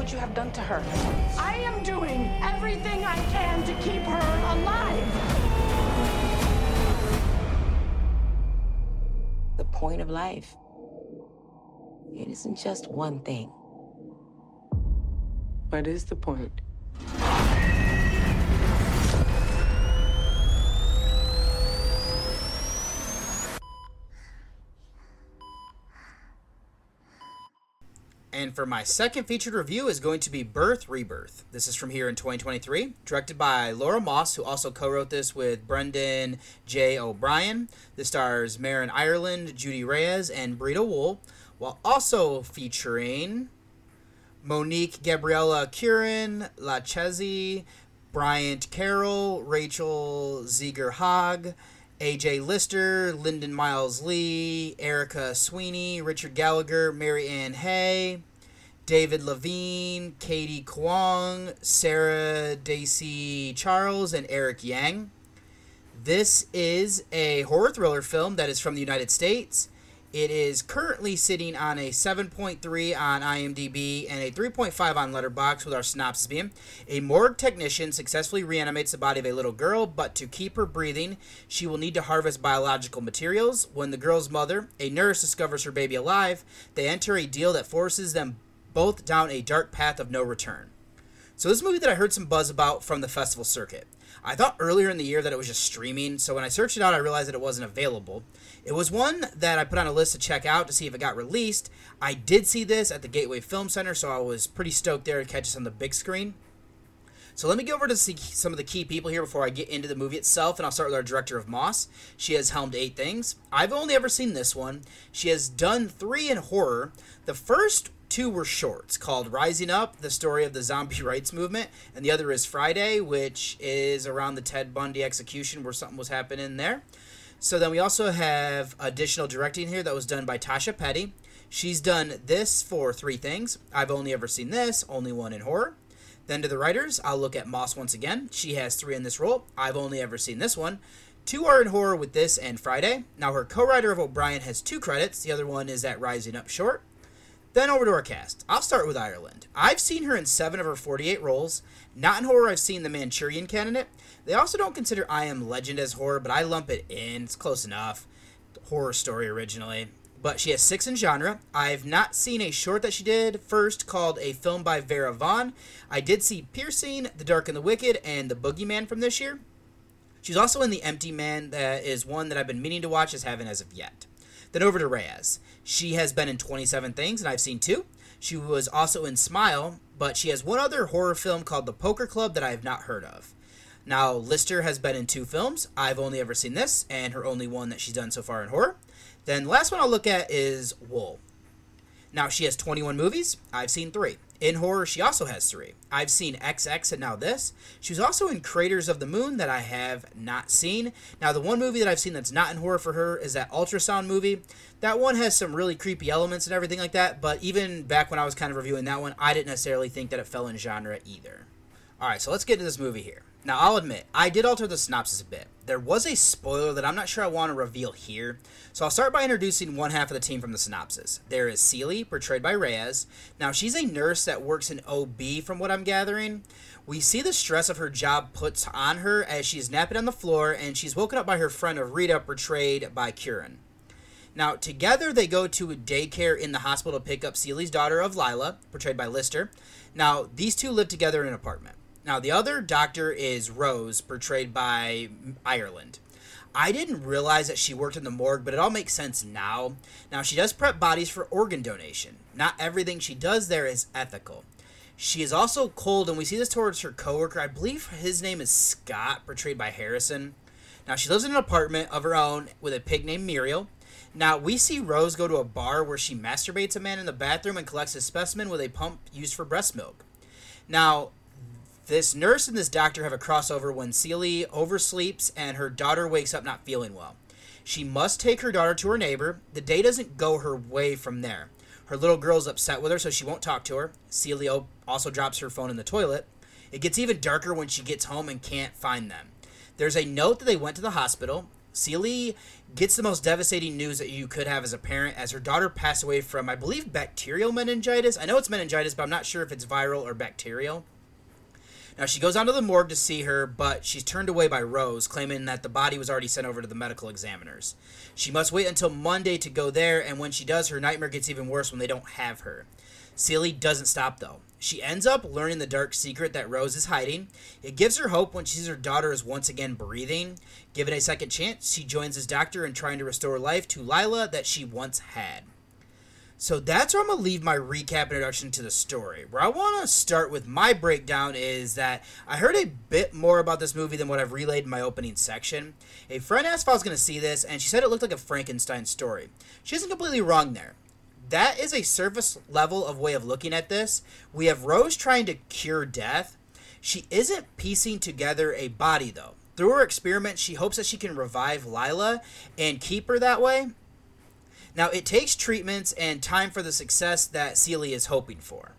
Would you have done to her? I am doing everything I can to keep her alive. The point of life. It isn't just one thing. What is the point? And for my second featured review is going to be Birth Rebirth. This is from here in 2023, directed by Laura Moss, who also co-wrote this with Brendan J. O'Brien. This stars Marin Ireland, Judy Reyes, and Breeda Wool, while also featuring Monique Gabriella Curnen, LaChanze, Bryant Carroll, Rachel Ziegler Hogg, AJ Lister, Lyndon Miles Lee, Erica Sweeney, Richard Gallagher, Mary Ann Hay, David Levine, Katie Kwong, Sarah Dacy Charles, and Eric Yang. This is a horror thriller film that is from the United States. It is currently sitting on a 7.3 on IMDb and a 3.5 on Letterboxd, with our synopsis being A morgue technician successfully reanimates the body of a little girl, but to keep her breathing, she will need to harvest biological materials. When the girl's mother, a nurse, discovers her baby alive, they enter a deal that forces them both down a dark path of no return. So, this movie that I heard some buzz about from the festival circuit. I thought earlier in the year that it was just streaming, so when I searched it out, I realized that it wasn't available. It was one that I put on a list to check out to see if it got released. I did see this at the Gateway Film Center, so I was pretty stoked there to catch this on the big screen. So let me go over to see some of the key people here before I get into the movie itself, and I'll start with our director of Moss. She has helmed eight things. I've only ever seen this one. She has done three in horror. The first two were shorts called Rising Up, the story of the zombie rights movement, and the other is Friday, which is around the Ted Bundy execution where something was happening there. So then we also have additional directing here that was done by Tasha Petty. She's done this for three things. I've only ever seen this, only one in horror. Then to the writers, I'll look at Moss once again. She has three in this role. I've only ever seen this one. Two are in horror with this and Friday. Now her co-writer of O'Brien has two credits. The other one is at Rising Up Short. Then over to our cast. I'll start with Ireland. I've seen her in seven of her 48 roles. Not in horror, I've seen The Manchurian Candidate. They also don't consider I Am Legend as horror, but I lump it in. It's close enough. Horror story originally. But she has six in genre. I've not seen a short that she did first called A Film by Vera Vaughn. I did see Piercing, The Dark and the Wicked, and The Boogeyman from this year. She's also in The Empty Man, that is one that I've been meaning to watch as haven't as of yet. Then over to Reyes. She has been in 27 things, and I've seen two. She was also in Smile, but she has one other horror film called The Poker Club that I have not heard of. Now, Lister has been in two films. I've only ever seen this, and her only one that she's done so far in horror. Then the last one I'll look at is Wool. Now, she has 21 movies. I've seen three. In horror, she also has three. I've seen XX and now this. She was also in Craters of the Moon that I have not seen. Now, the one movie that I've seen that's not in horror for her is that ultrasound movie. That one has some really creepy elements and everything like that, but even back when I was kind of reviewing that one, I didn't necessarily think that it fell in genre either. Alright, so let's get into this movie here. Now, I'll admit, I did alter the synopsis a bit. There was a spoiler that I'm not sure I want to reveal here, so I'll start by introducing one half of the team from the synopsis. There is Celie, portrayed by Reyes. Now, she's a nurse that works in OB, from what I'm gathering. We see the stress of her job puts on her as she's napping on the floor, and she's woken up by her friend of Rita, portrayed by Curran. Now, together they go to a daycare in the hospital to pick up Celie's daughter of Lila, portrayed by Lister. Now, these two live together in an apartment. Now, the other doctor is Rose, portrayed by Ireland. I didn't realize that she worked in the morgue, but it all makes sense now. Now, she does prep bodies for organ donation. Not everything she does there is ethical. She is also cold, and we see this towards her coworker. I believe his name is Scott, portrayed by Harrison. Now, she lives in an apartment of her own with a pig named Muriel. Now, we see Rose go to a bar where she masturbates a man in the bathroom and collects a specimen with a pump used for breast milk. Now, this nurse and this doctor have a crossover when Celie oversleeps and her daughter wakes up not feeling well. She must take her daughter to her neighbor. The day doesn't go her way from there. Her little girl's upset with her, so she won't talk to her. Celie also drops her phone in the toilet. It gets even darker when she gets home and can't find them. There's a note that they went to the hospital. Celie gets the most devastating news that you could have as a parent as her daughter passed away from, I believe, bacterial meningitis. I know it's meningitis, but I'm not sure if it's viral or bacterial. Now, she goes on to the morgue to see her, but she's turned away by Rose, claiming that the body was already sent over to the medical examiners. She must wait until Monday to go there, and when she does, her nightmare gets even worse when they don't have her. Celie doesn't stop, though. She ends up learning the dark secret that Rose is hiding. It gives her hope when she sees her daughter is once again breathing. Given a second chance, she joins his doctor in trying to restore life to Lila that she once had. So that's where I'm gonna leave my recap introduction to the story. Where I want to start with my breakdown is that I heard a bit more about this movie than what I've relayed in my opening section. A friend asked if I was gonna see this, and she said it looked like a Frankenstein story. She isn't completely wrong there. that is a surface level of way of looking at this. We have Rose trying to cure death. She isn't piecing together a body though. Through her experiment, she hopes that she can revive Lila and keep her that way. Now, it takes treatments and time for the success that Celie is hoping for.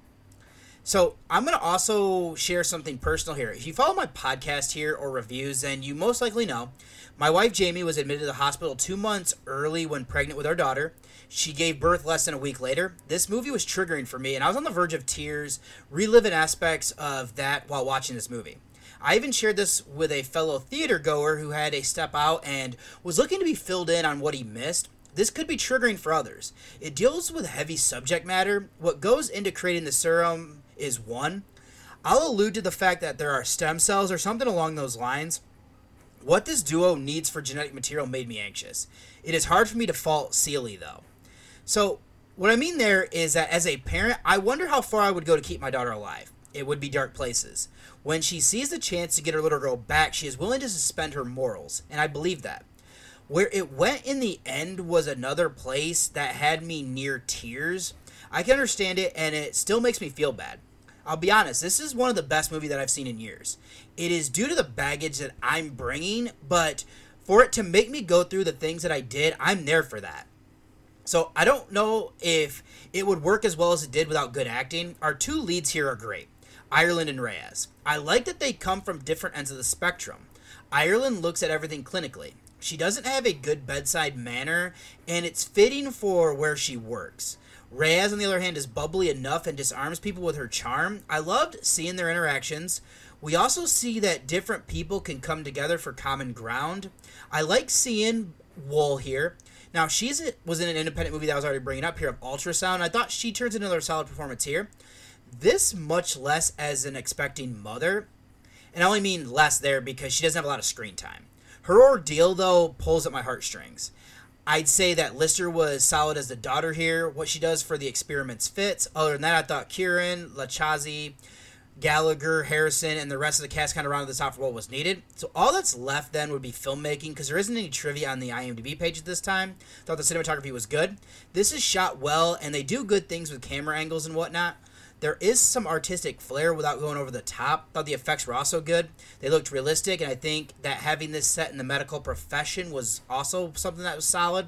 So, I'm going to also share something personal here. If you follow my podcast here or reviews, then you most likely know my wife Jamie was admitted to the hospital two months early when pregnant with our daughter. She gave birth less than a week later. This movie was triggering for me, and I was on the verge of tears, reliving aspects of that while watching this movie. I even shared this with a fellow theater goer who had a step out and was looking to be filled in on what he missed. This could be triggering for others. It deals with heavy subject matter. What goes into creating the serum is one. I'll allude to the fact that there are stem cells or something along those lines. What this duo needs for genetic material made me anxious. It is hard for me to fault Celie, though. So, what I mean there is that as a parent, I wonder how far I would go to keep my daughter alive. It would be dark places. When she sees the chance to get her little girl back, she is willing to suspend her morals, and I believe that. Where it went in the end was another place that had me near tears. I can understand it, and it still makes me feel bad. I'll be honest, this is one of the best movies that I've seen in years. It is due to the baggage that I'm bringing, but for it to make me go through the things that I did, I'm there for that. So I don't know if it would work as well as it did without good acting. Our two leads here are great. Ireland and Reyes. I like that they come from different ends of the spectrum. Ireland looks at everything clinically. She doesn't have a good bedside manner, and it's fitting for where she works. Reyes, on the other hand, is bubbly enough and disarms people with her charm. I loved seeing their interactions. We also see that different people can come together for common ground. I like seeing Wool here. Now, she was in an independent movie that I was already bringing up here of Ultrasound. I thought she turns into another solid performance here. This much less as an expecting mother, and I only mean less there because she doesn't have a lot of screen time. Her ordeal, though, pulls at my heartstrings. I'd say that Lister was solid as the daughter here. What she does for the experiments fits. Other than that, I thought Kieran, LaChanze, Gallagher, Harrison, and the rest of the cast kind of rounded this out for what was needed. So all that's left then would be filmmaking because there isn't any trivia on the IMDb page at this time. Thought the cinematography was good. This is shot well, and they do good things with camera angles and whatnot. There is some artistic flair without going over the top. Thought the effects were also good. They looked realistic, and I think that having this set in the medical profession was also something that was solid.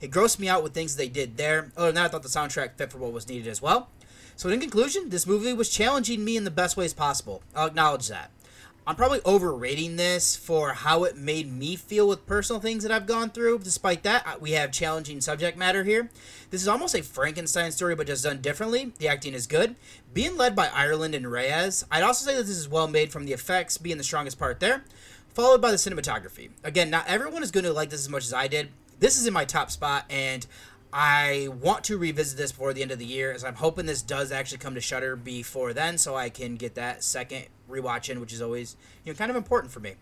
It grossed me out with things they did there. Other than that, I thought the soundtrack fit for what was needed as well. So, in conclusion, this movie was challenging me in the best ways possible. I'll acknowledge that. I'm probably overrating this for how it made me feel with personal things that I've gone through. Despite that, we have challenging subject matter here. This is almost a Frankenstein story, but just done differently. The acting is good. Being led by Ireland and Reyes, I'd also say that this is well made from the effects being the strongest part there, followed by the cinematography. Again, not everyone is going to like this as much as I did. This is in my top spot, and I want to revisit this before the end of the year, as I'm hoping this does actually come to Shudder before then, so I can get that second rewatch in, which is always you know kind of important for me.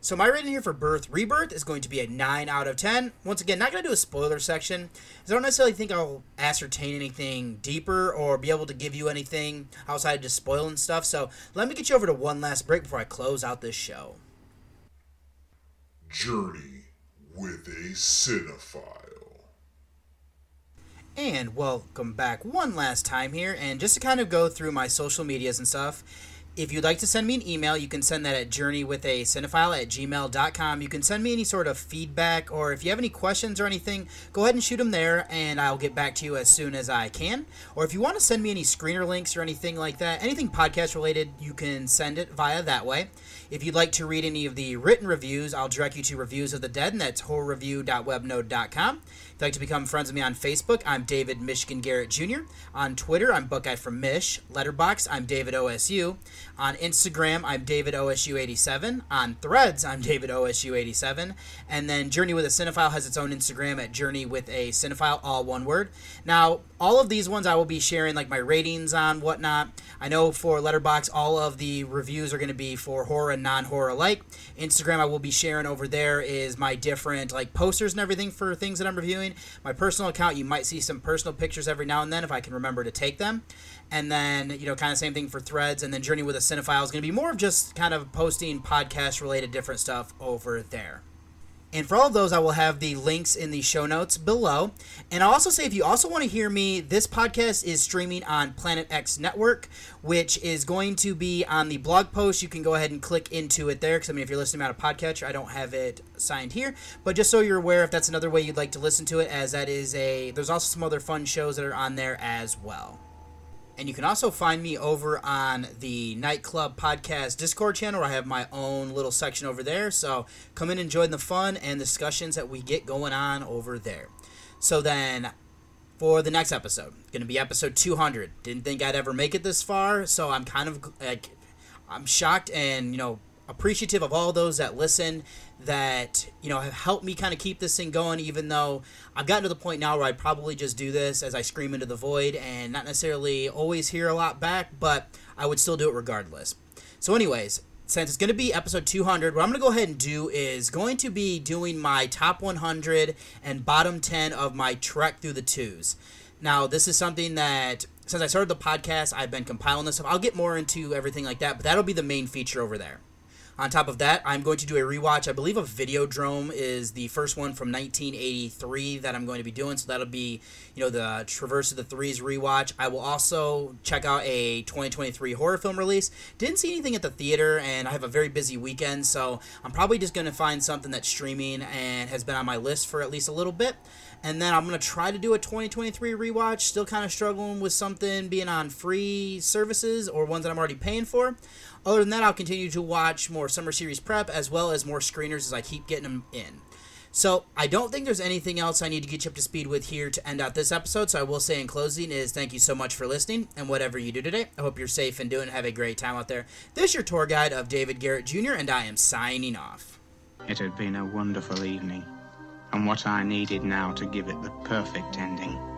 So my rating here for Birth Rebirth is going to be a 9 out of 10. Once again, not going to do a spoiler section, as I don't necessarily think I'll ascertain anything deeper or be able to give you anything outside of just spoiling stuff. So let me get you over to one last break before I close out this show. Journey with a Cinephile. And welcome back one last time here. And just to kind of go through my social medias and stuff, if you'd like to send me an email, you can send that at journeywithacinephile at gmail.com. You can send me any sort of feedback, or if you have any questions or anything, go ahead and shoot them there, and I'll get back to you as soon as I can. Or if you want to send me any screener links or anything like that, anything podcast related, you can send it via that way. If you'd like to read any of the written reviews, I'll direct you to Reviews of the Dead, and that's horrorreview.webnode.com. Like to become friends with me on Facebook, I'm David Michigan Garrett Jr. On Twitter, I'm Buckeye from Mich. Letterboxd, I'm David OSU. On Instagram, I'm David OSU87. On Threads, I'm David OSU87. And then Journey with a Cinephile has its own Instagram at Journey with a Cinephile, all one word. Now, all of these ones I will be sharing like my ratings on whatnot. I know for Letterboxd, all of the reviews are going to be for horror and non-horror alike. Instagram, I will be sharing over there is my different like posters and everything for things that I'm reviewing. My personal account, you might see some personal pictures every now and then if I can remember to take them. And then you know kind of same thing for threads and then journey with a cinephile is going to be more of just kind of posting podcast related different stuff over there And for all of those, I will have the links in the show notes below. And I'll also say if you also want to hear me, this podcast is streaming on Planet X Network, which is going to be on the blog post. You can go ahead and click into it there because, I mean, if you're listening out of podcatcher, I don't have it signed here. But just so you're aware, if that's another way you'd like to listen to it, as that is a, there's also some other fun shows that are on there as well. And you can also find me over on the Nightclub Podcast Discord channel I have my own little section over there. So come in and join the fun and discussions that we get going on over there. So then for the next episode, going to be episode 200. Didn't think I'd ever make it this far, so I'm kind of like I'm shocked and, you know, appreciative of all those that listen that you know have helped me kind of keep this thing going even though i've gotten to the point now where i'd probably just do this as i scream into the void and not necessarily always hear a lot back but i would still do it regardless. So anyways since it's going to be episode 200 what i'm going to go ahead and do is going to be doing my top 100 and bottom 10 of my trek through the twos. Now this is something that since i started the podcast i've been compiling this stuff. I'll get more into everything like that but that'll be the main feature over there on top of that, I'm going to do a rewatch. I believe a Videodrome is the first one from 1983 that I'm going to be doing. So that'll be, you know, the Traverse of the Threes rewatch. I will also check out a 2023 horror film release. Didn't see anything at the theater, and I have a very busy weekend, so I'm probably just going to find something that's streaming and has been on my list for at least a little bit. And then I'm going to try to do a 2023 rewatch. Still kind of struggling with something being on free services or ones that I'm already paying for. Other than that, I'll continue to watch more Summer Series Prep as well as more screeners as I keep getting them in. So I don't think there's anything else I need to get you up to speed with here to end out this episode. So I will say in closing is thank you so much for listening and whatever you do today. I hope you're safe and doing have a great time out there. This is your tour guide of David Garrett Jr. and I am signing off. It had been a wonderful evening and what I needed now to give it the perfect ending.